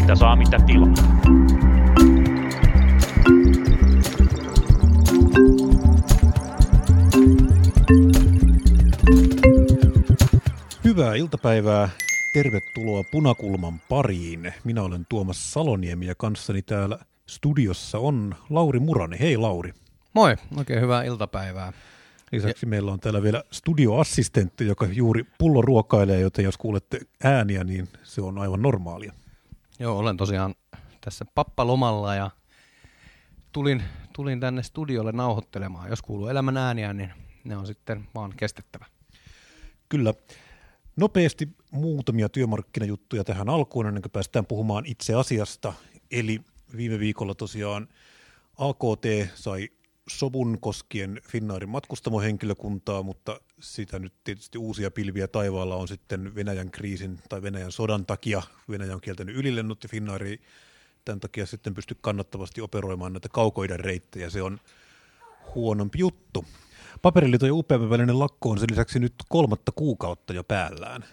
Mitä saa, mitä tilaa. Hyvää iltapäivää. Tervetuloa Punakulman pariin. Minä olen Tuomas Saloniemi ja kanssani täällä studiossa on Lauri Murani. Hei Lauri. Moi, oikein hyvää iltapäivää. Lisäksi ja. meillä on täällä vielä studioassistentti, joka juuri pullo ruokailee, joten jos kuulette ääniä, niin se on aivan normaalia. Joo, olen tosiaan tässä pappalomalla ja tulin, tulin tänne studiolle nauhoittelemaan. Jos kuuluu elämän ääniä, niin ne on sitten vaan kestettävä. Kyllä. Nopeasti muutamia työmarkkinajuttuja tähän alkuun, ennen kuin päästään puhumaan itse asiasta. Eli viime viikolla tosiaan AKT sai sovun koskien Finnaarin matkustamohenkilökuntaa, mutta sitä nyt tietysti uusia pilviä taivaalla on sitten Venäjän kriisin tai Venäjän sodan takia. Venäjä on kieltänyt ylilennut ja Finnaari tämän takia sitten pysty kannattavasti operoimaan näitä kaukoiden reittejä. Se on huonompi juttu. Paperiliiton ja UPM välinen lakko on sen lisäksi nyt kolmatta kuukautta jo päällään.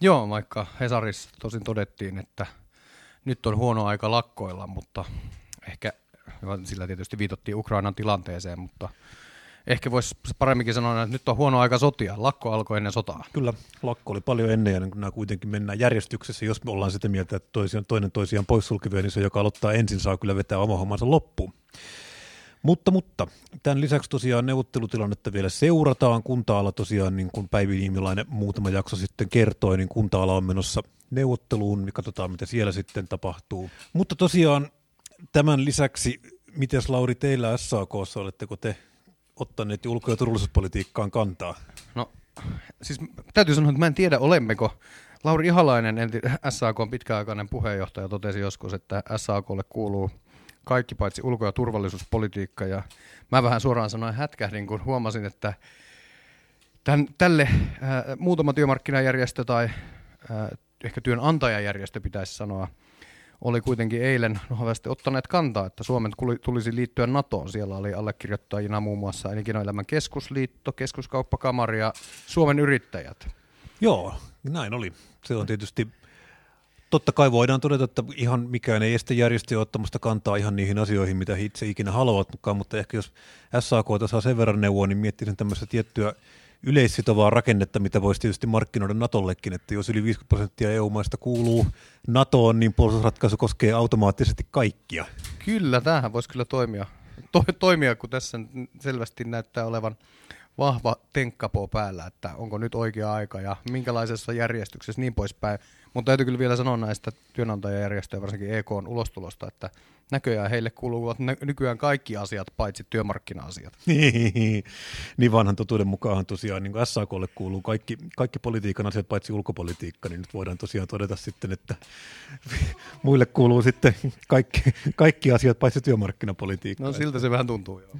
Joo, vaikka Hesarissa tosin todettiin, että nyt on huono aika lakkoilla, mutta ehkä sillä tietysti viitottiin Ukrainan tilanteeseen, mutta ehkä voisi paremminkin sanoa, että nyt on huono aika sotia. Lakko alkoi ennen sotaa. Kyllä, lakko oli paljon ennen ja kun nämä kuitenkin mennään järjestyksessä. Jos me ollaan sitä mieltä, että toisiaan, toinen toisiaan poissulkevia, niin se, joka aloittaa ensin, saa kyllä vetää oma hommansa loppuun. Mutta, mutta tämän lisäksi tosiaan neuvottelutilannetta vielä seurataan. Kunta-ala tosiaan, niin kuin Päivi Niimilainen muutama jakso sitten kertoi, niin kunta-ala on menossa neuvotteluun, niin katsotaan mitä siellä sitten tapahtuu. Mutta tosiaan tämän lisäksi, miten Lauri teillä SAKssa, oletteko te ottaneet ulko- ja turvallisuuspolitiikkaan kantaa? No siis täytyy sanoa, että mä en tiedä olemmeko. Lauri Ihalainen, SAK on pitkäaikainen puheenjohtaja, totesi joskus, että SAKlle kuuluu kaikki paitsi ulko- ja turvallisuuspolitiikka. Ja mä vähän suoraan sanoen hätkähdin, kun huomasin, että tämän, tälle ää, muutama työmarkkinajärjestö tai ää, ehkä työnantajajärjestö pitäisi sanoa, oli kuitenkin eilen nohavasti ottaneet kantaa, että Suomen tulisi liittyä NATOon. Siellä oli allekirjoittajina muun muassa Elinkeinoelämän keskusliitto, keskuskauppakamari ja Suomen yrittäjät. Joo, näin oli. Se on tietysti totta kai voidaan todeta, että ihan mikään ei estä järjestöjä ottamasta kantaa ihan niihin asioihin, mitä he itse ikinä haluavatkaan, mutta ehkä jos SAK saa sen verran neuvoa, niin miettisin tämmöistä tiettyä yleissitovaa rakennetta, mitä voisi tietysti markkinoida Natollekin, että jos yli 50 prosenttia EU-maista kuuluu NATOon, niin puolustusratkaisu koskee automaattisesti kaikkia. Kyllä, tämähän voisi kyllä toimia, to- toimia kun tässä selvästi näyttää olevan vahva tenkkapo päällä, että onko nyt oikea aika ja minkälaisessa järjestyksessä niin poispäin. Mutta täytyy kyllä vielä sanoa näistä työnantajajärjestöjä, varsinkin EK on ulostulosta, että näköjään heille kuuluvat nykyään kaikki asiat, paitsi työmarkkina-asiat. niin vanhan totuuden mukaan tosiaan niin SAKlle kuuluu kaikki, kaikki politiikan asiat, paitsi ulkopolitiikka, niin nyt voidaan tosiaan todeta sitten, että muille kuuluu sitten kaikki, kaikki asiat, paitsi työmarkkinapolitiikka. No siltä se vähän tuntuu, joo.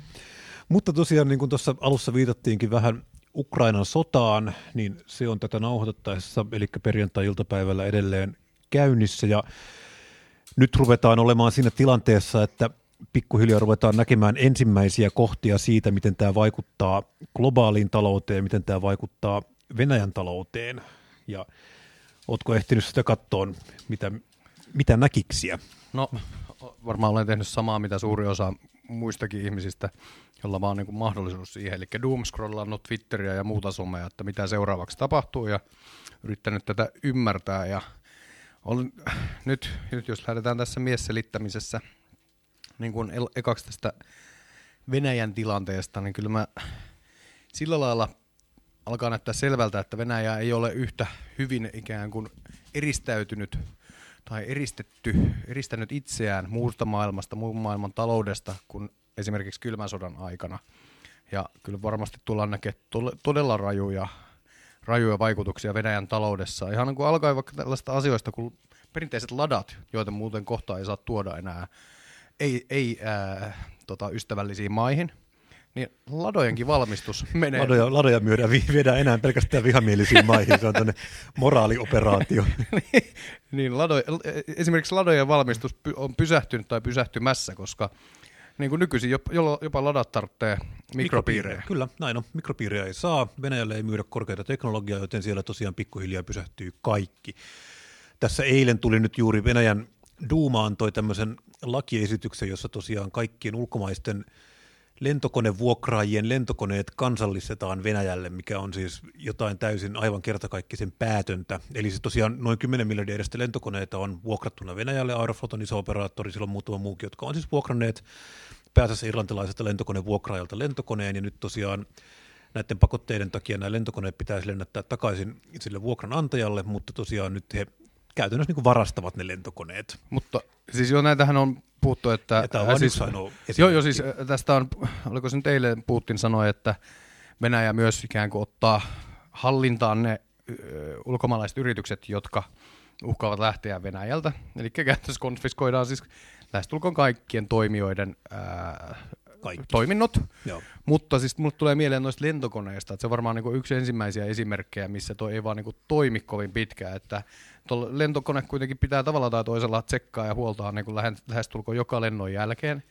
Mutta tosiaan, niin kuin tuossa alussa viitattiinkin vähän Ukrainan sotaan, niin se on tätä nauhoitettaessa, eli perjantai-iltapäivällä edelleen käynnissä, ja nyt ruvetaan olemaan siinä tilanteessa, että pikkuhiljaa ruvetaan näkemään ensimmäisiä kohtia siitä, miten tämä vaikuttaa globaaliin talouteen, miten tämä vaikuttaa Venäjän talouteen, ja oletko ehtinyt sitä katsoa, mitä, mitä näkiksiä? No varmaan olen tehnyt samaa, mitä suuri osa muistakin ihmisistä, jolla vaan niin kuin mahdollisuus siihen. Eli doomscrollannut Twitteriä ja muuta somea, että mitä seuraavaksi tapahtuu ja yrittänyt tätä ymmärtää. Ja olen, nyt, nyt jos lähdetään tässä miesselittämisessä niin kuin ekaksi tästä Venäjän tilanteesta, niin kyllä mä sillä lailla alkaa näyttää selvältä, että Venäjä ei ole yhtä hyvin ikään kuin eristäytynyt tai eristetty, eristänyt itseään muusta maailmasta, muun maailman taloudesta kuin esimerkiksi kylmän sodan aikana. Ja kyllä varmasti tullaan näkemään todella rajuja, rajuja vaikutuksia Venäjän taloudessa. Ihan niin kuin alkaa vaikka tällaista asioista kuin perinteiset ladat, joita muuten kohta ei saa tuoda enää ei, ei ää, tota, ystävällisiin maihin – niin ladojenkin valmistus menee. Ladoja, ladoja myydään, viedään enää pelkästään vihamielisiin maihin, se on tämmöinen moraalioperaatio. niin, niin lado, esimerkiksi ladojen valmistus on pysähtynyt tai pysähtymässä, koska Niin kuin nykyisin jopa, jopa ladat tarvitsee mikropiirejä. Kyllä, näin on. Mikropiirejä ei saa. Venäjälle ei myydä korkeita teknologiaa, joten siellä tosiaan pikkuhiljaa pysähtyy kaikki. Tässä eilen tuli nyt juuri Venäjän Duuma antoi tämmöisen lakiesityksen, jossa tosiaan kaikkien ulkomaisten lentokonevuokraajien lentokoneet kansallistetaan Venäjälle, mikä on siis jotain täysin aivan kertakaikkisen päätöntä. Eli siis tosiaan noin 10 miljardia edestä lentokoneita on vuokrattuna Venäjälle, Aeroflot on iso operaattori, sillä on muutama muukin, jotka on siis vuokranneet pääasiassa irlantilaiselta lentokonevuokraajalta lentokoneen, ja nyt tosiaan näiden pakotteiden takia nämä lentokoneet pitäisi lennättää takaisin sille vuokranantajalle, mutta tosiaan nyt he käytännössä niin varastavat ne lentokoneet. Mutta siis jo näitähän on puhuttu, että... Ja tämä on siis, siis, joo, joo, siis tästä on, oliko se nyt eilen Putin sanoi, että Venäjä myös ikään kuin ottaa hallintaan ne ö, ulkomaalaiset yritykset, jotka uhkaavat lähteä Venäjältä. Eli käytännössä konfiskoidaan siis lähestulkoon kaikkien toimijoiden ää, Kaikki. toiminnot. Joo. Mutta siis mulle tulee mieleen noista lentokoneista, että se on varmaan niin yksi ensimmäisiä esimerkkejä, missä toi ei vaan niin toimi kovin pitkään. Että lentokone kuitenkin pitää tavalla tai toisella tsekkaa ja huoltaa niin lähestulkoon joka lennon jälkeen.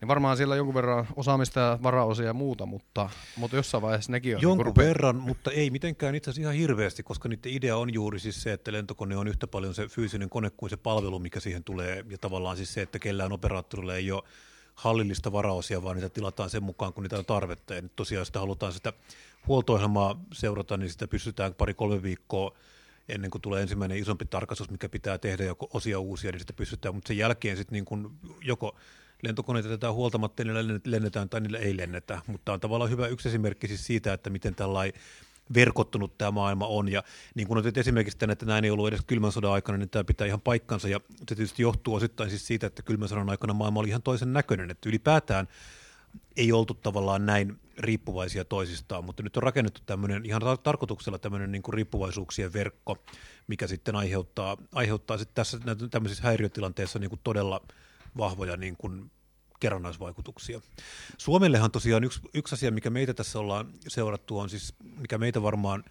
Niin varmaan siellä jonkun verran osaamista ja varaosia ja muuta, mutta, mutta jossain vaiheessa nekin on. Jonkun niin verran, mutta ei mitenkään itse asiassa ihan hirveästi, koska niiden idea on juuri siis se, että lentokone on yhtä paljon se fyysinen kone kuin se palvelu, mikä siihen tulee. Ja tavallaan siis se, että kellään operaattorilla ei ole hallillista varaosia, vaan niitä tilataan sen mukaan, kun niitä on tarvetta. Ja nyt tosiaan sitä halutaan sitä huolto seurata, niin sitä pystytään pari-kolme viikkoa ennen kuin tulee ensimmäinen isompi tarkastus, mikä pitää tehdä joko osia uusia, niin sitä pystytään, mutta sen jälkeen sitten niin joko lentokoneita jätetään huoltamatta, niillä lennetään tai niillä ei lennetä, mutta on tavallaan hyvä yksi esimerkki siis siitä, että miten tällainen verkottunut tämä maailma on. Ja niin kuin otit esimerkiksi tänne, että näin ei ollut edes kylmän sodan aikana, niin tämä pitää ihan paikkansa. Ja se tietysti johtuu osittain siis siitä, että kylmän sodan aikana maailma oli ihan toisen näköinen. Että ylipäätään ei oltu tavallaan näin riippuvaisia toisistaan, mutta nyt on rakennettu tämmöinen ihan tarkoituksella tämmöinen niin kuin riippuvaisuuksien verkko, mikä sitten aiheuttaa, aiheuttaa sitten tässä tämmöisissä häiriötilanteissa niin kuin todella vahvoja niin kuin kerrannaisvaikutuksia. Suomellehan tosiaan yksi, yksi asia, mikä meitä tässä ollaan seurattu, on siis, mikä meitä varmaan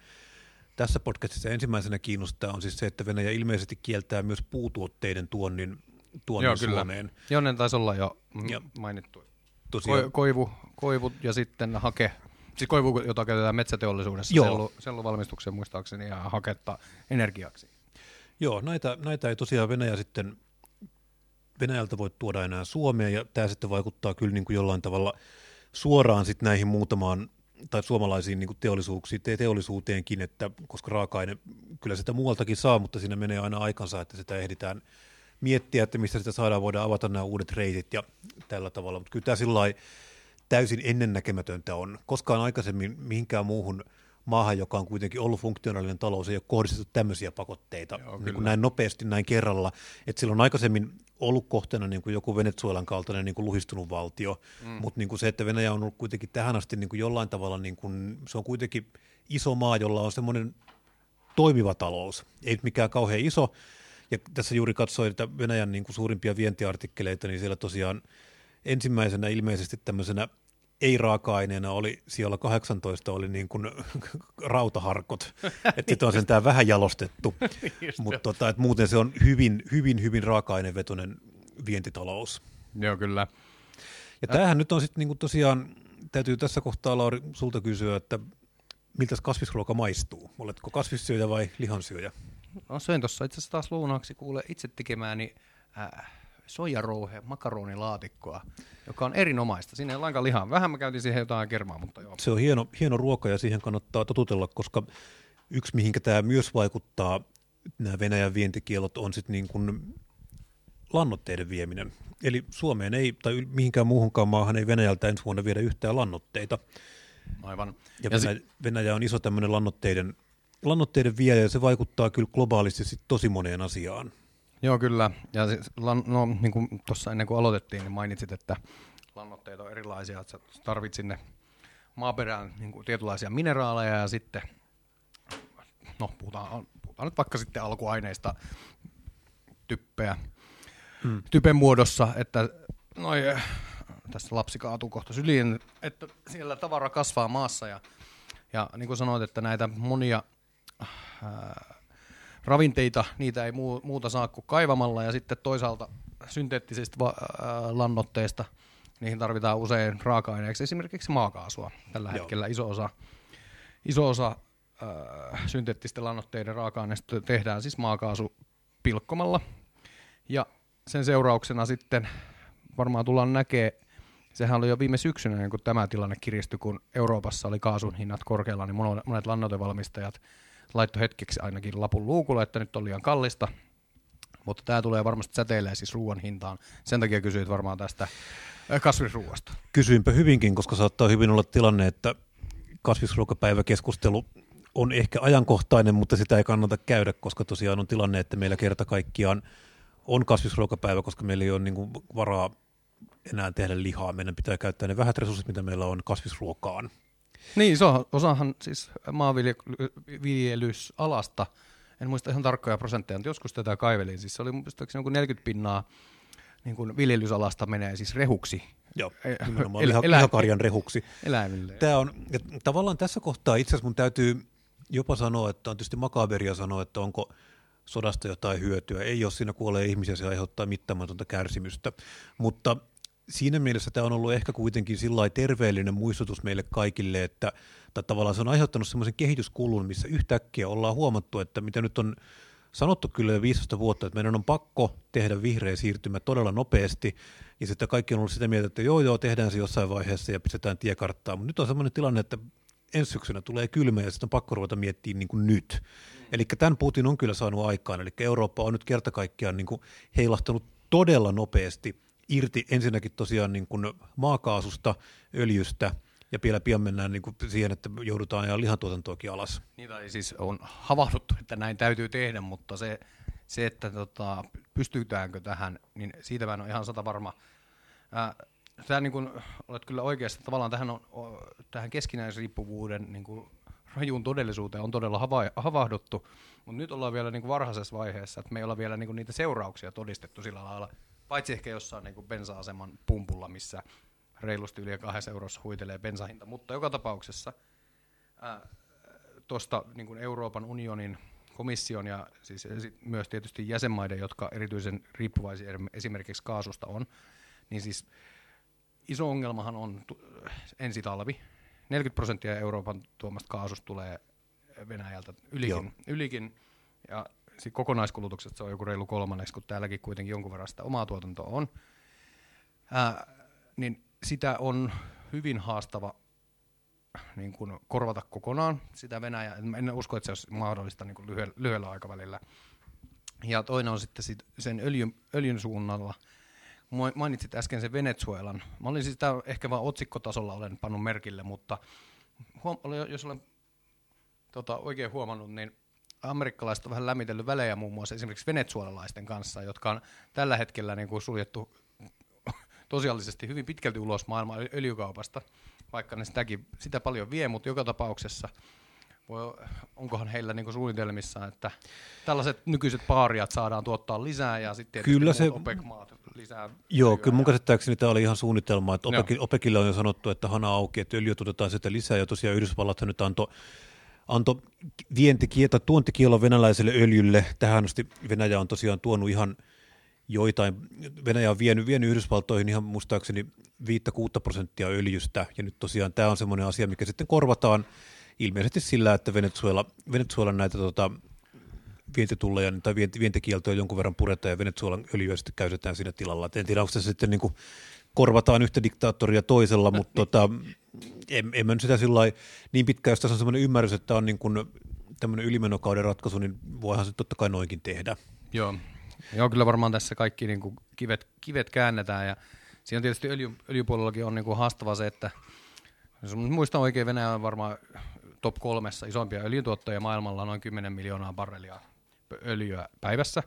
tässä podcastissa ensimmäisenä kiinnostaa, on siis se, että Venäjä ilmeisesti kieltää myös puutuotteiden tuonnin, tuonnin Joo, Suomeen. Kyllä. Jonen taisi olla jo ja, mainittu. Tosiaan. Ko, koivu, koivu ja sitten hake, siis koivu, jota käytetään metsäteollisuudessa sellu, selluvalmistuksen muistaakseni ja haketta energiaksi. Joo, näitä, näitä ei tosiaan Venäjä sitten Venäjältä voi tuoda enää Suomeen, ja tämä sitten vaikuttaa kyllä niin kuin jollain tavalla suoraan sitten näihin muutamaan tai suomalaisiin niin teollisuuksiin, teollisuuteenkin, että koska raaka-aine, kyllä sitä muualtakin saa, mutta siinä menee aina aikansa, että sitä ehditään miettiä, että mistä sitä saadaan, voidaan avata nämä uudet reitit ja tällä tavalla, mutta kyllä tämä sillä täysin ennennäkemätöntä on. Koskaan aikaisemmin mihinkään muuhun maahan, joka on kuitenkin ollut funktionaalinen talous, ei ole kohdistettu tämmöisiä pakotteita Joo, niin kuin näin nopeasti, näin kerralla. Että silloin aikaisemmin ollut kohteena niin kuin joku Venezuelan kaltainen niin kuin luhistunut valtio, mm. mutta niin kuin se, että Venäjä on ollut kuitenkin tähän asti niin kuin jollain tavalla, niin kuin, se on kuitenkin iso maa, jolla on semmoinen toimiva talous, ei mikään kauhean iso, ja tässä juuri katsoin että Venäjän niin kuin suurimpia vientiartikkeleita, niin siellä tosiaan ensimmäisenä ilmeisesti tämmöisenä ei-raaka-aineena oli siellä 18 oli niin kuin rautaharkot, että sitten on sen tämä vähän jalostettu, mutta tota, muuten se on hyvin, hyvin, hyvin raaka-ainevetoinen vientitalous. Joo, kyllä. Ja tämähän nyt on sitten niin kuin tosiaan, täytyy tässä kohtaa Lauri sulta kysyä, että miltä kasvisruoka maistuu? Oletko kasvissyöjä vai lihansyöjä? No söin tuossa itse asiassa taas lounaksi kuule itse tekemääni äh, soijarouhe makaronilaatikkoa, joka on erinomaista. Siinä ei lainkaan lihaa. Vähän mä käytin siihen jotain kermaa, mutta joo. Se on hieno, hieno ruoka ja siihen kannattaa totutella, koska yksi mihinkä tämä myös vaikuttaa, nämä Venäjän vientikielot, on sitten niin kuin lannoitteiden vieminen. Eli Suomeen ei, tai mihinkään muuhunkaan maahan ei Venäjältä ensi vuonna viedä yhtään lannoitteita. Aivan. Ja, ja Venäjä, si- Venäjä on iso tämmöinen lannoitteiden, lannoitteiden viejä, ja se vaikuttaa kyllä globaalisti tosi moneen asiaan. Joo, kyllä. Ja siis, no, niin kuin tuossa ennen kuin aloitettiin, niin mainitsit, että lannoitteet on erilaisia, että sä tarvit sinne maaperään niin kuin tietynlaisia mineraaleja ja sitten, no puhutaan, puhutaan nyt vaikka sitten alkuaineista, typpeä, hmm. typen muodossa, että noi, tässä lapsi kaatuu kohta syliin, että siellä tavara kasvaa maassa ja, ja niin kuin sanoit, että näitä monia ää, ravinteita, niitä ei muuta saa kuin kaivamalla ja sitten toisaalta synteettisistä va- äh, lannoitteista niihin tarvitaan usein raaka-aineeksi esimerkiksi maakaasua. Tällä Joo. hetkellä iso osa, iso osa äh, synteettisten lannoitteiden raaka-aineista tehdään siis maakaasu pilkkomalla. Ja sen seurauksena sitten varmaan tullaan näkee, sehän oli jo viime syksynä, kun tämä tilanne kiristyi, kun Euroopassa oli kaasun hinnat korkealla, niin monet, monet lannoitevalmistajat laittoi hetkeksi ainakin lapun luukulle, että nyt on liian kallista. Mutta tämä tulee varmasti säteilee siis ruoan hintaan. Sen takia kysyit varmaan tästä äh, kasvisruuasta. Kysyinpä hyvinkin, koska saattaa hyvin olla tilanne, että kasvisruokapäiväkeskustelu on ehkä ajankohtainen, mutta sitä ei kannata käydä, koska tosiaan on tilanne, että meillä kerta kaikkiaan on kasvisruokapäivä, koska meillä ei ole niin varaa enää tehdä lihaa. Meidän pitää käyttää ne vähät resurssit, mitä meillä on kasvisruokaan. Niin, iso osahan siis maanviljelysalasta, en muista ihan tarkkoja prosentteja, mutta joskus tätä kaivelin, siis se oli muistaakseni joku 40 pinnaa niin kuin viljelysalasta menee siis rehuksi Joo, Eh, nimenomaan elä- liha, elä- lihakarjan rehuksi. eläimille. Tämä on, ja tavallaan tässä kohtaa itse asiassa mun täytyy jopa sanoa, että on tietysti makaberia sanoa, että onko sodasta jotain hyötyä. Ei jos siinä kuolee ihmisiä, se aiheuttaa mittaamatonta kärsimystä. Mutta siinä mielessä tämä on ollut ehkä kuitenkin sillä terveellinen muistutus meille kaikille, että tai tavallaan se on aiheuttanut semmoisen kehityskulun, missä yhtäkkiä ollaan huomattu, että mitä nyt on sanottu kyllä jo 15 vuotta, että meidän on pakko tehdä vihreä siirtymä todella nopeasti, ja sitten kaikki on ollut sitä mieltä, että joo joo, tehdään se jossain vaiheessa ja pistetään tiekarttaa, mutta nyt on semmoinen tilanne, että ensi syksynä tulee kylmä ja sitten on pakko ruveta miettimään niin kuin nyt. Eli tämän Putin on kyllä saanut aikaan, eli Eurooppa on nyt kerta kaikkiaan niin kuin heilahtanut todella nopeasti irti ensinnäkin tosiaan niin kuin maakaasusta, öljystä, ja vielä pian mennään niin kuin siihen, että joudutaan ajaa lihantuotantoakin alas. Niin tai siis on havahduttu, että näin täytyy tehdä, mutta se, se että tota, pystytäänkö tähän, niin siitä mä en ole ihan sata varma. Ää, Tämä niin olet kyllä oikeassa, tavallaan tähän, on, tähän keskinäisriippuvuuden niin kuin, rajuun todellisuuteen on todella hava, havahduttu, mutta nyt ollaan vielä niin kuin varhaisessa vaiheessa, että me ei olla vielä niin kuin niitä seurauksia todistettu sillä lailla, paitsi ehkä jossain niin kuin bensa-aseman pumpulla, missä reilusti yli kahdessa eurossa huitelee bensahinta, mutta joka tapauksessa tuosta niin Euroopan unionin komission ja siis myös tietysti jäsenmaiden, jotka erityisen riippuvaisia esimerkiksi kaasusta on, niin siis iso ongelmahan on tu- ensi talvi. 40 prosenttia Euroopan tuomasta kaasusta tulee Venäjältä Joo. ylikin, ylikin ja sit kokonaiskulutukset se on joku reilu kolmanneksi, kun täälläkin kuitenkin jonkun verran sitä omaa tuotantoa on. Ää, niin sitä on hyvin haastava niin kuin korvata kokonaan sitä Venäjää. En usko, että se olisi mahdollista niin kuin lyhyellä, lyhyellä aikavälillä. Ja toinen on sitten sit sen öljyn, öljyn suunnalla. Mainitsit äsken sen Venezuelan. Mä olin sitä ehkä vain otsikkotasolla olen pannut merkille, mutta huom- jos olen tota, oikein huomannut, niin amerikkalaiset on vähän lämmitellyt välejä muun muassa esimerkiksi venezuelalaisten kanssa, jotka on tällä hetkellä niin kuin suljettu tosiaalisesti hyvin pitkälti ulos maailman öl- öljykaupasta, vaikka ne sitäkin, sitä paljon vie, mutta joka tapauksessa voi, onkohan heillä niinku suunnitelmissa, että tällaiset nykyiset paariat saadaan tuottaa lisää ja sitten Kyllä se- OPEC-maat lisää. Joo, öljyä kyllä mun käsittääkseni tämä oli ihan suunnitelma, että. OPEC, OPECille on jo sanottu, että hana auki, että öljyä tuotetaan sitä lisää, ja tosiaan Yhdysvallat nyt antoi anto vientikielto, tuontikielon venäläiselle öljylle. Tähän asti Venäjä on tosiaan tuonut ihan joitain, Venäjä on vienyt, vienyt Yhdysvaltoihin ihan muistaakseni 5-6 prosenttia öljystä, ja nyt tosiaan tämä on semmoinen asia, mikä sitten korvataan ilmeisesti sillä, että Venezuela, Venezuelan näitä tota, vientitulleja tai vienti, vientikieltoja jonkun verran puretaan ja Venezuelan öljyä sitten käytetään siinä tilalla. Et en tiedä, onko se sitten niin kuin korvataan yhtä diktaattoria toisella, mutta tota, en, en mä nyt sitä sillä niin pitkään, jos tässä on semmoinen ymmärrys, että on niin kuin tämmöinen ylimenokauden ratkaisu, niin voihan se totta kai noinkin tehdä. Joo. Joo, kyllä varmaan tässä kaikki niin kuin kivet, kivet käännetään ja siinä tietysti öljy, öljypuolellakin on niin kuin haastava se, että jos muistan oikein, Venäjä on varmaan top kolmessa isompia öljyntuottajia maailmalla, noin 10 miljoonaa barrelia öljyä päivässä.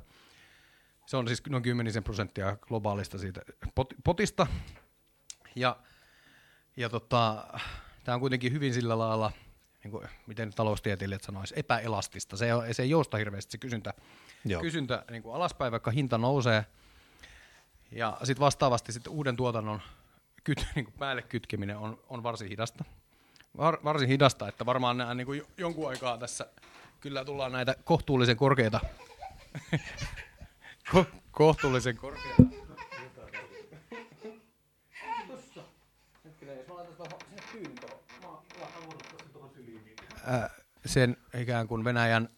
Se on siis noin 10 prosenttia globaalista siitä pot, potista. Ja, ja tota, tämä on kuitenkin hyvin sillä lailla, niin kuin, miten taloustieteilijät sanoisi, epäelastista. Se, ei- se ei jousta hirveästi se kysyntä, Joo. kysyntä niin kuin alaspäin, vaikka hinta nousee. Ja sitten vastaavasti sit uuden tuotannon kyt, niin kuin päälle kytkeminen on, on varsin hidasta. Var, varsin hidasta, että varmaan nämä niin kuin jonkun aikaa tässä kyllä tullaan näitä kohtuullisen korkeita ko, kohtuullisen korkeita sen ikään kuin Venäjän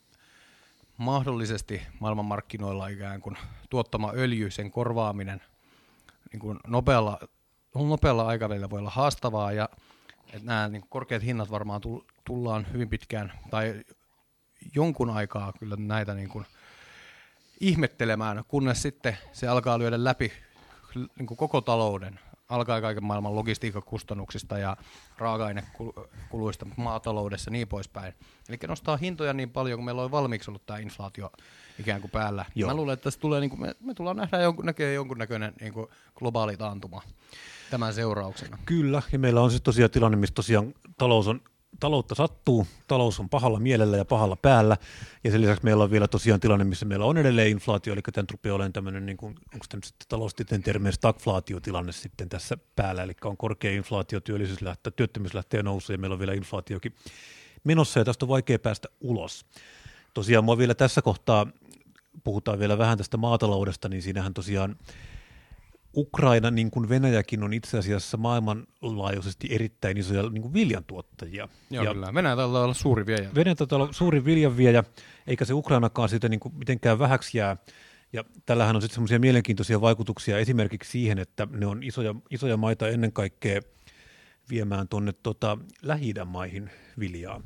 mahdollisesti maailmanmarkkinoilla ikään kuin tuottama öljy, sen korvaaminen niin kuin nopealla, nopealla aikavälillä voi olla haastavaa ja että nämä niin korkeat hinnat varmaan tullaan hyvin pitkään tai jonkun aikaa kyllä näitä niin kuin ihmettelemään, kunnes sitten se alkaa lyödä läpi niin kuin koko talouden alkaa kaiken maailman logistiikkakustannuksista ja raaka-ainekuluista maataloudessa niin poispäin. Eli nostaa hintoja niin paljon, kun meillä on valmiiksi ollut tämä inflaatio ikään kuin päällä. Joo. Mä luulen, että tässä tulee, niin kuin, me, me tullaan nähdä jonkun, näkee jonkunnäköinen niin kuin globaali taantuma tämän seurauksena. Kyllä, ja meillä on siis tosiaan tilanne, missä tosiaan talous on taloutta sattuu, talous on pahalla mielellä ja pahalla päällä, ja sen lisäksi meillä on vielä tosiaan tilanne, missä meillä on edelleen inflaatio, eli tämä rupeaa olemaan tämmöinen, niin kuin, onko tämä sitten taloustieteen termeen stagflaatiotilanne sitten tässä päällä, eli on korkea inflaatio, työllisyys lähtee, työttömyys lähtee nousuun, ja meillä on vielä inflaatiokin menossa, ja tästä on vaikea päästä ulos. Tosiaan mua vielä tässä kohtaa, puhutaan vielä vähän tästä maataloudesta, niin siinähän tosiaan Ukraina, niin kuin Venäjäkin, on itse asiassa maailmanlaajuisesti erittäin isoja niin kuin viljantuottajia. Joo, ja kyllä. Venäjä taitaa olla suuri viejä. Venäjä taitaa olla suuri viljanviejä, eikä se Ukrainakaan siitä niin kuin mitenkään vähäksi jää. Ja tällähän on sitten semmoisia mielenkiintoisia vaikutuksia esimerkiksi siihen, että ne on isoja, isoja maita ennen kaikkea viemään tuonne tota, lähi maihin viljaa.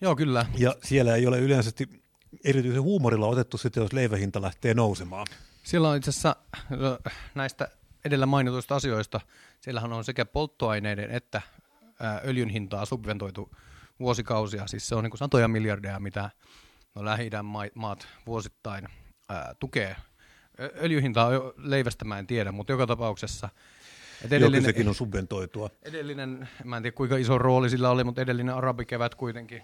Joo, kyllä. Ja siellä ei ole yleensä erityisen huumorilla otettu sitten, jos leivähinta lähtee nousemaan. Siellä on itse asiassa no, näistä edellä mainituista asioista, siellähän on sekä polttoaineiden että öljyn hintaa subventoitu vuosikausia. Siis se on niin satoja miljardeja, mitä no, lähi maat vuosittain ää, tukee. Öljyhintaa leivästä mä en tiedä, mutta joka tapauksessa edellinen, Joo, sekin on subventoitua. Edellinen, mä en tiedä kuinka iso rooli sillä oli, mutta edellinen arabikevät kuitenkin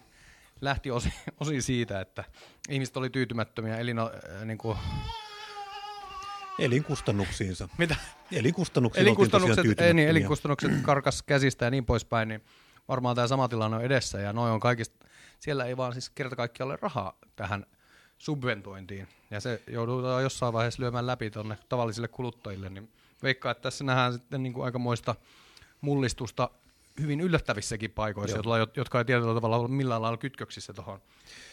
lähti osin, osin siitä, että ihmiset oli tyytymättömiä elino, äh, niin kuin, Elinkustannuksiinsa. Mitä? Elinkustannuksiin elinkustannukset, ei, niin, elinkustannukset karkas käsistä ja niin poispäin, niin varmaan tämä sama tilanne on edessä ja noin on kaikista, siellä ei vaan siis kerta kaikkiaan ole rahaa tähän subventointiin ja se joudutaan jossain vaiheessa lyömään läpi tuonne tavallisille kuluttajille, niin veikkaa, että tässä nähdään sitten niin kuin aikamoista mullistusta hyvin yllättävissäkin paikoissa, Joo. jotka ei tietyllä tavalla ole millään lailla kytköksissä tuohon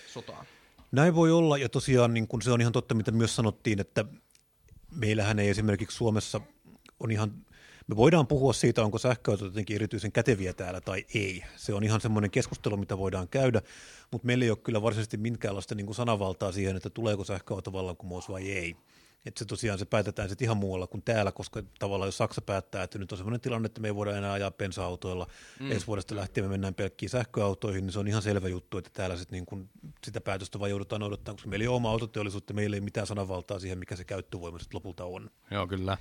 sotaan. Näin voi olla, ja tosiaan niin kun se on ihan totta, mitä myös sanottiin, että meillähän ei esimerkiksi Suomessa on ihan, me voidaan puhua siitä, onko sähköautot jotenkin erityisen käteviä täällä tai ei. Se on ihan semmoinen keskustelu, mitä voidaan käydä, mutta meillä ei ole kyllä varsinaisesti minkäänlaista niin kuin sanavaltaa siihen, että tuleeko sähköauto vallankumous vai ei. Että se tosiaan se päätetään sitten ihan muualla kuin täällä, koska tavallaan jos Saksa päättää, että nyt on sellainen tilanne, että me ei voida enää ajaa bensa-autoilla, mm. ensi vuodesta lähtien me mennään pelkkiin sähköautoihin, niin se on ihan selvä juttu, että täällä sit niin kun sitä päätöstä vaan joudutaan odottamaan, koska meillä ei ole oma autoteollisuutta, meillä ei mitään sananvaltaa siihen, mikä se käyttövoima sitten lopulta on. Joo, kyllä.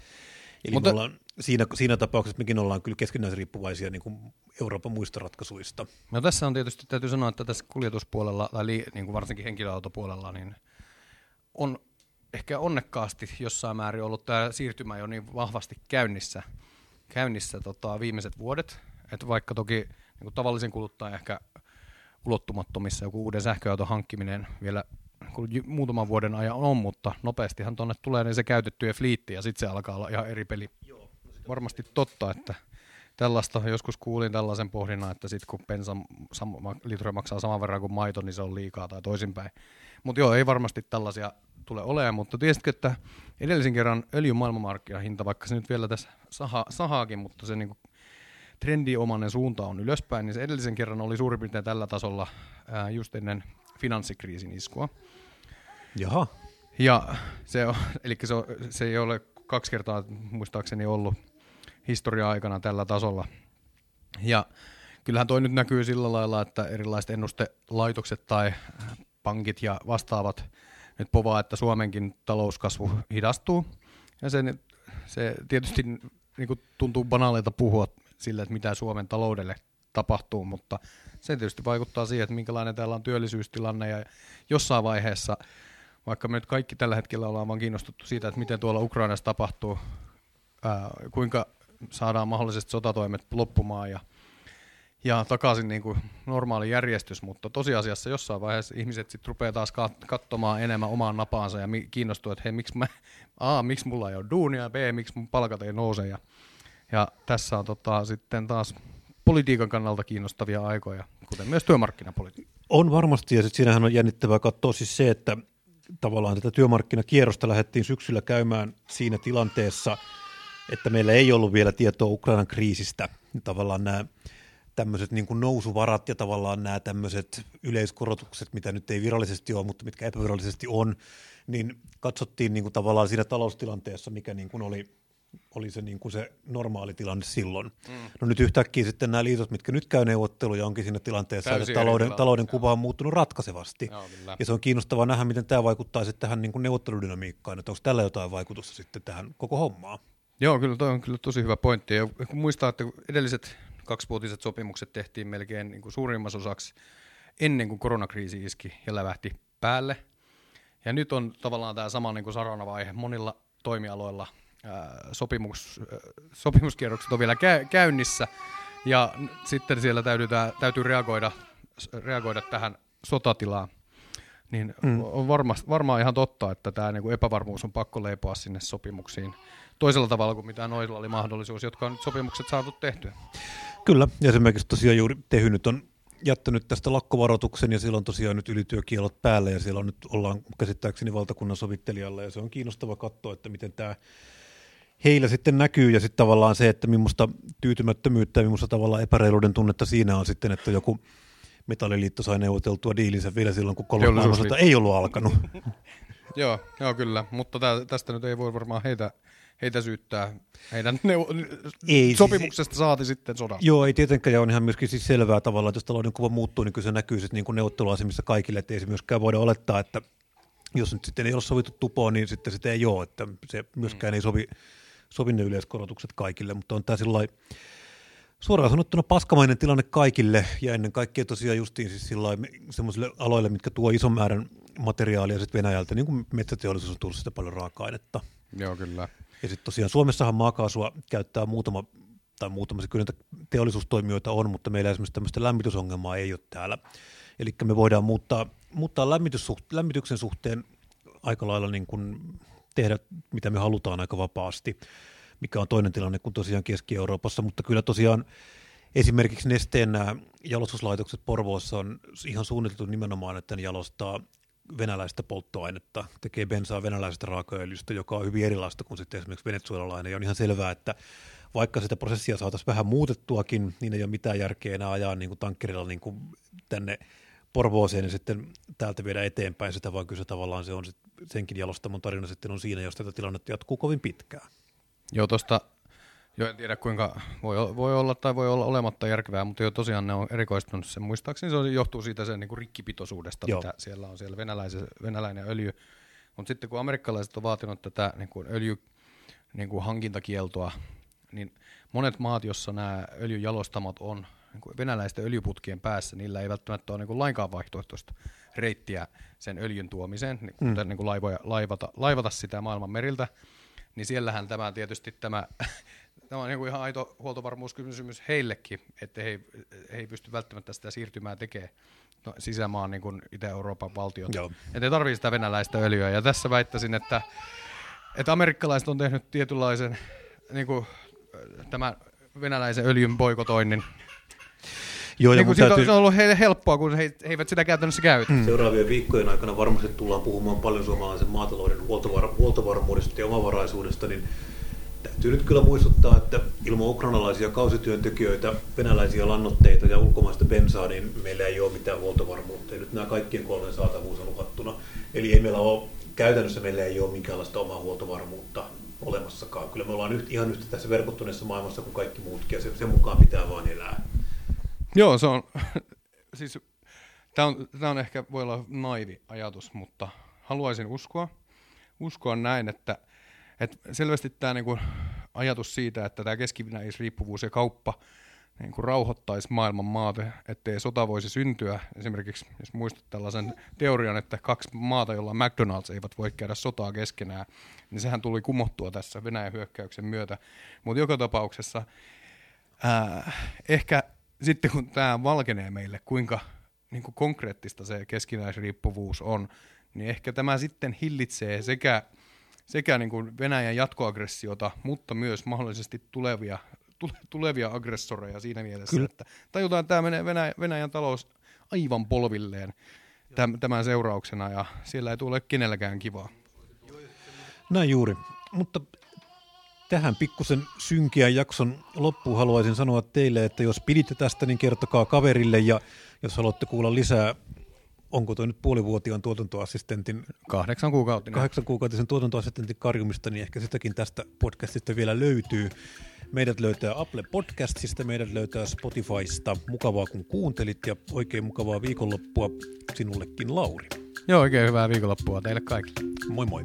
Eli Mutta... me ollaan, siinä, siinä tapauksessa mekin ollaan kyllä keskinäisriippuvaisia niin kuin Euroopan muista ratkaisuista. No tässä on tietysti, täytyy sanoa, että tässä kuljetuspuolella, tai niin kuin varsinkin henkilöautopuolella, niin on ehkä onnekkaasti jossain määrin ollut tämä siirtymä jo niin vahvasti käynnissä, käynnissä tota, viimeiset vuodet, että vaikka toki niin kuin tavallisen kuluttajan ehkä ulottumattomissa joku uuden sähköauton hankkiminen vielä kun muutaman vuoden ajan on, mutta nopeastihan tuonne tulee niin se käytettyjen fliitti ja sitten se alkaa olla ihan eri peli. Joo, no Varmasti totta, että tällaista, joskus kuulin tällaisen pohdinnan, että sitten kun bensan litra maksaa saman verran kuin maito, niin se on liikaa tai toisinpäin. Mutta joo, ei varmasti tällaisia tule olemaan, mutta tiesitkö, että edellisen kerran öljyn maailmanmarkkinahinta, vaikka se nyt vielä tässä saha, sahaakin, mutta se niinku trendiomainen suunta on ylöspäin, niin se edellisen kerran oli suurin piirtein tällä tasolla ää, just ennen finanssikriisin iskua. Jaha. Ja se, on, eli se, on, se ei ole kaksi kertaa muistaakseni ollut historia-aikana tällä tasolla. Ja kyllähän toi nyt näkyy sillä lailla, että erilaiset ennustelaitokset tai pankit ja vastaavat nyt povaa, että Suomenkin talouskasvu hidastuu. Ja se, se tietysti niin kuin tuntuu banaalilta puhua sille, että mitä Suomen taloudelle tapahtuu, mutta se tietysti vaikuttaa siihen, että minkälainen täällä on työllisyystilanne ja jossain vaiheessa, vaikka me nyt kaikki tällä hetkellä ollaan vaan kiinnostuttu siitä, että miten tuolla Ukrainassa tapahtuu, ää, kuinka saadaan mahdollisesti sotatoimet loppumaan ja ja takaisin niin kuin normaali järjestys, mutta tosiasiassa jossain vaiheessa ihmiset sitten rupeaa taas katsomaan enemmän omaan napaansa ja kiinnostuu, että hei, miksi, mä, A, miksi mulla ei ole duunia, B, miksi mun palkat ei nouse ja Ja tässä on tota, sitten taas politiikan kannalta kiinnostavia aikoja, kuten myös työmarkkinapolitiikka. On varmasti, ja sitten siinähän on jännittävää katsoa siis se, että tavallaan tätä työmarkkinakierrosta lähdettiin syksyllä käymään siinä tilanteessa, että meillä ei ollut vielä tietoa Ukrainan kriisistä. Tavallaan nämä tämmöiset niin kuin nousuvarat ja tavallaan nämä tämmöiset yleiskorotukset, mitä nyt ei virallisesti ole, mutta mitkä epävirallisesti on, niin katsottiin niin kuin tavallaan siinä taloustilanteessa, mikä niin kuin oli, oli se, niin kuin se normaali tilanne silloin. Mm. No nyt yhtäkkiä sitten nämä liitot, mitkä nyt käy neuvotteluja, onkin siinä tilanteessa, Täysin että talouden, talouden kuva on muuttunut ratkaisevasti. Joo, ja se on kiinnostavaa nähdä, miten tämä vaikuttaa sitten tähän niin kuin neuvotteludynamiikkaan, että onko tällä jotain vaikutusta sitten tähän koko hommaan. Joo, kyllä toi on kyllä tosi hyvä pointti. Ja kun muistaa, että edelliset kaksivuotiset sopimukset tehtiin melkein niin kuin suurimmassa osaksi ennen kuin koronakriisi iski ja lävähti päälle. Ja nyt on tavallaan tämä sama niin kuin sarana-vaihe monilla toimialoilla. Ää, sopimus, ää, sopimuskierrokset on vielä kä- käynnissä ja sitten siellä täytyy, täytyy reagoida, reagoida tähän sotatilaan. Niin mm. on varma, varmaan ihan totta, että tämä niin epävarmuus on pakko leipoa sinne sopimuksiin toisella tavalla kuin mitä noilla oli mahdollisuus, jotka on nyt sopimukset saatu tehtyä. Kyllä, ja esimerkiksi tosiaan juuri Tehy nyt on jättänyt tästä lakkovaroituksen ja silloin tosiaan nyt ylityökielot päällä ja siellä on nyt ollaan käsittääkseni valtakunnan sovittelijalla ja se on kiinnostava katsoa, että miten tämä heillä sitten näkyy ja sitten tavallaan se, että millaista tyytymättömyyttä ja millaista tavallaan epäreiluuden tunnetta siinä on sitten, että joku metalliliitto sai neuvoteltua diilinsä vielä silloin, kun kolmas ei ollut alkanut. joo, joo, kyllä, mutta tästä nyt ei voi varmaan heitä heitä syyttää heidän neuvo- ei, siis sopimuksesta siis, saati sitten sodasta. Joo, ei tietenkään, ja on ihan myöskin siis selvää tavallaan, että jos talouden kuva muuttuu, niin kyllä se näkyy sitten niin kuin neuvotteluasemissa kaikille, että ei se myöskään voida olettaa, että jos nyt sitten ei ole sovittu tupoa, niin sitten sitä ei ole, että se myöskään mm. ei sovi, sovi ne yleiskorotukset kaikille, mutta on tämä sillä suoraan sanottuna paskamainen tilanne kaikille ja ennen kaikkea tosiaan justiin siis semmoisille aloille, mitkä tuo ison määrän materiaalia sitten Venäjältä, niin kuin metsäteollisuus on tullut sitä paljon raaka-ainetta. Joo, kyllä. Ja sitten tosiaan Suomessahan maakaasua käyttää muutama, tai muutama kyllä teollisuustoimijoita on, mutta meillä esimerkiksi tämmöistä lämmitysongelmaa ei ole täällä. Eli me voidaan muuttaa, muuttaa lämmityksen suhteen aika lailla niin kuin tehdä, mitä me halutaan aika vapaasti, mikä on toinen tilanne kuin tosiaan Keski-Euroopassa, mutta kyllä tosiaan esimerkiksi nesteen nämä jalostuslaitokset Porvoossa on ihan suunniteltu nimenomaan, että ne jalostaa venäläistä polttoainetta, tekee bensaa venäläisestä raakaöljystä, joka on hyvin erilaista kuin sitten esimerkiksi venezuelalainen. Ja on ihan selvää, että vaikka sitä prosessia saataisiin vähän muutettuakin, niin ei ole mitään järkeä enää ajaa niin kuin tankkerilla niin kuin tänne Porvooseen ja sitten täältä viedä eteenpäin sitä, vaan kyllä se tavallaan se on senkin jalostamon tarina sitten on siinä, jos tätä tilannetta jatkuu kovin pitkään. Joo, tuosta Joo, en tiedä kuinka voi, voi olla tai voi olla olematta järkevää, mutta jo tosiaan ne on erikoistunut sen. Muistaakseni se johtuu siitä sen niin kuin rikkipitoisuudesta, Joo. mitä siellä on siellä venäläinen öljy. Mutta sitten kun amerikkalaiset on vaatinut tätä niin kuin öljy niin kuin hankintakieltoa, niin monet maat, jossa nämä öljyjalostamot on niin kuin venäläisten öljyputkien päässä, niillä ei välttämättä ole niin kuin lainkaan vaihtoehtoista reittiä sen öljyn tuomiseen, niin, mm. niin kuin laivoja, laivata, laivata sitä maailman meriltä, niin siellähän tämä tietysti tämä Tämä on niin ihan aito huoltovarmuuskysymys heillekin, että he, he ei pysty välttämättä sitä siirtymää tekemään no, sisämaan niin kuin Itä-Euroopan valtiot. Joo. Että ei tarvitse sitä venäläistä öljyä. Ja tässä väittäisin, että, että amerikkalaiset on tehnyt tietynlaisen niin kuin, tämän venäläisen öljyn boikotoinnin Joo, ja niin kuin täytyy... Se on ollut heille helppoa, kun he, he eivät sitä käytännössä käytä. Mm. Seuraavien viikkojen aikana varmasti tullaan puhumaan paljon suomalaisen maatalouden huoltovar- huoltovarmuudesta ja omavaraisuudesta, niin Täytyy nyt kyllä muistuttaa, että ilman ukrainalaisia kausityöntekijöitä, venäläisiä lannoitteita ja ulkomaista bensaa, niin meillä ei ole mitään huoltovarmuutta. Ja nyt nämä kaikkien kolmen saatavuus on lukattuna. Eli ei meillä ole, käytännössä meillä ei ole minkäänlaista omaa huoltovarmuutta olemassakaan. Kyllä me ollaan nyt, ihan yhtä tässä verkottuneessa maailmassa kuin kaikki muutkin, ja sen, sen mukaan pitää vain elää. Joo, se on, siis tämä on, tämä on ehkä, voi olla naivi ajatus, mutta haluaisin uskoa, uskoa näin, että et selvästi tämä niinku ajatus siitä, että tämä keskinäisriippuvuus ja kauppa niinku rauhoittaisi maailman maata, ettei sota voisi syntyä. Esimerkiksi jos muistat tällaisen teorian, että kaksi maata, jolla on McDonald's, eivät voi käydä sotaa keskenään, niin sehän tuli kumottua tässä Venäjän hyökkäyksen myötä. Mutta joka tapauksessa ää, ehkä sitten kun tämä valkenee meille, kuinka niin kuin konkreettista se keskinäisriippuvuus on, niin ehkä tämä sitten hillitsee sekä sekä niin kuin Venäjän jatkoaggressiota, mutta myös mahdollisesti tulevia, tulevia aggressoreja siinä mielessä, Kyllä. että tajutaan, että tämä menee Venäjän, Venäjän talous aivan polvilleen tämän seurauksena ja siellä ei tule kenelläkään kivaa. Näin juuri, mutta tähän pikkusen synkiä jakson loppuun haluaisin sanoa teille, että jos piditte tästä, niin kertokaa kaverille ja jos haluatte kuulla lisää onko tuo nyt puolivuotiaan tuotantoassistentin... Kahdeksan kuukautinen. Kahdeksan kuukautisen tuotantoassistentin karjumista, niin ehkä sitäkin tästä podcastista vielä löytyy. Meidät löytää Apple Podcastista, meidät löytää Spotifysta. Mukavaa kun kuuntelit ja oikein mukavaa viikonloppua sinullekin, Lauri. Joo, oikein hyvää viikonloppua teille kaikille. Moi moi.